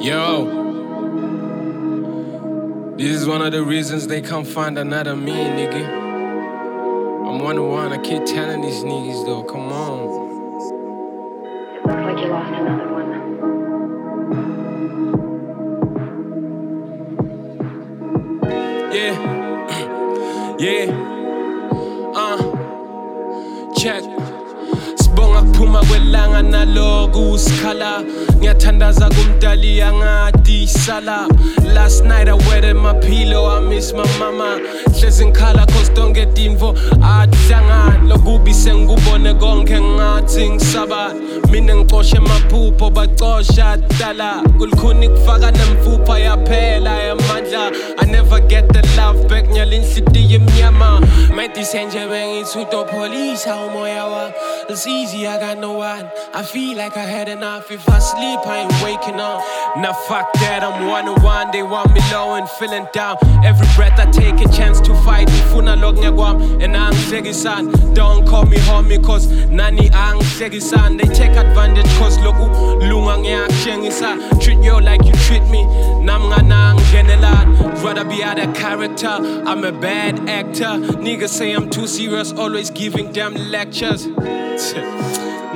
Yo. This is one of the reasons they can't find another me, nigga. I'm one on one, I keep telling these niggas though, come on. It looks like you lost another one. Yeah. yeah. Uh. Check. Sibonga kuphuma kwelanga naloku sikhala ngiyathandaza kumdali angadi sala. Last night I wetted my pillow I miss my mama. Hlezi ngikhala cause don't get info adlanga lokubi sengikubone konke ngathi ngisaba. Mina ngicoshe maphupho bacosha dala. Kulikhuni kufaka nemfupha yaphela yamandla. I never get the love back nyala inhlitiyo emnyama mayidise bengithi utopholisa umoya wami It's easy, I got no one. I feel like I had enough. If I sleep, I ain't waking up. Now fuck that, I'm one on one. They want me low and feeling down. Every breath I take a chance to fight. Ifuna log nyagwam and ang son. Don't call me homie cause nani ang son. They take advantage cause loku lunga ngiyakshengisa. Treat you like you treat me. Rather be out of character. I'm a bad actor. Niggas say I'm too serious, always giving them lectures.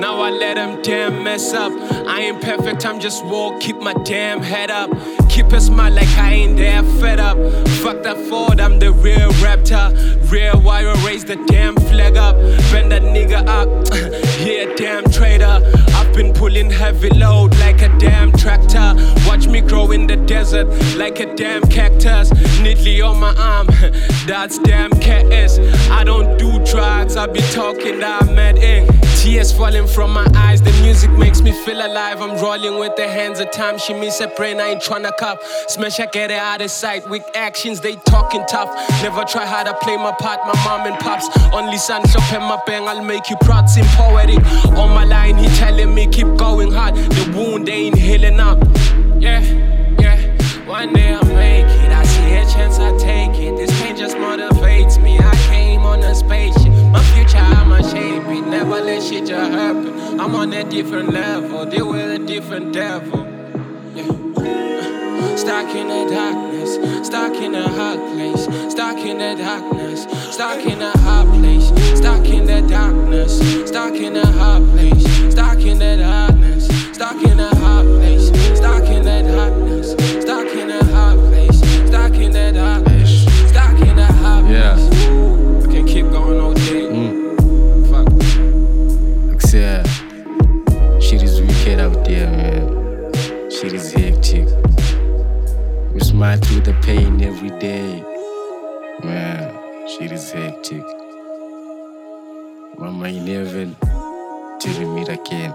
Now I let them damn mess up. I ain't perfect, I'm just walk, keep my damn head up. Keep a smile like I ain't there, fed up. Fuck that Ford, I'm the real raptor. Real wire, raise the damn flag up. Bend that nigga up, yeah, damn traitor. Been pulling heavy load like a damn tractor. Watch me grow in the desert like a damn cactus. Neatly on my arm, that's damn cat. I don't do drugs, I be talking that mad ink. Tears falling from my eyes, the music makes me feel alive. I'm rolling with the hands of time. She miss a brain, I ain't tryna cop. Smash, I get it out of sight. With actions, they talking tough. Never try hard to play my part, my mom and pops. Only son, shop and my bang, I'll make you proud. Seem poetic. On my line, he telling me keep going hard. The wound ain't healing up. Happen. I'm on a different level. Deal with a different devil. Yeah. Stuck in the darkness, stuck in a hot place, stuck in the darkness, stuck in a hot place, stuck in the darkness, stuck in a hot place, stuck in the darkness, We smile through the pain every day. Man, shit is hectic. Mama 11 till we meet again.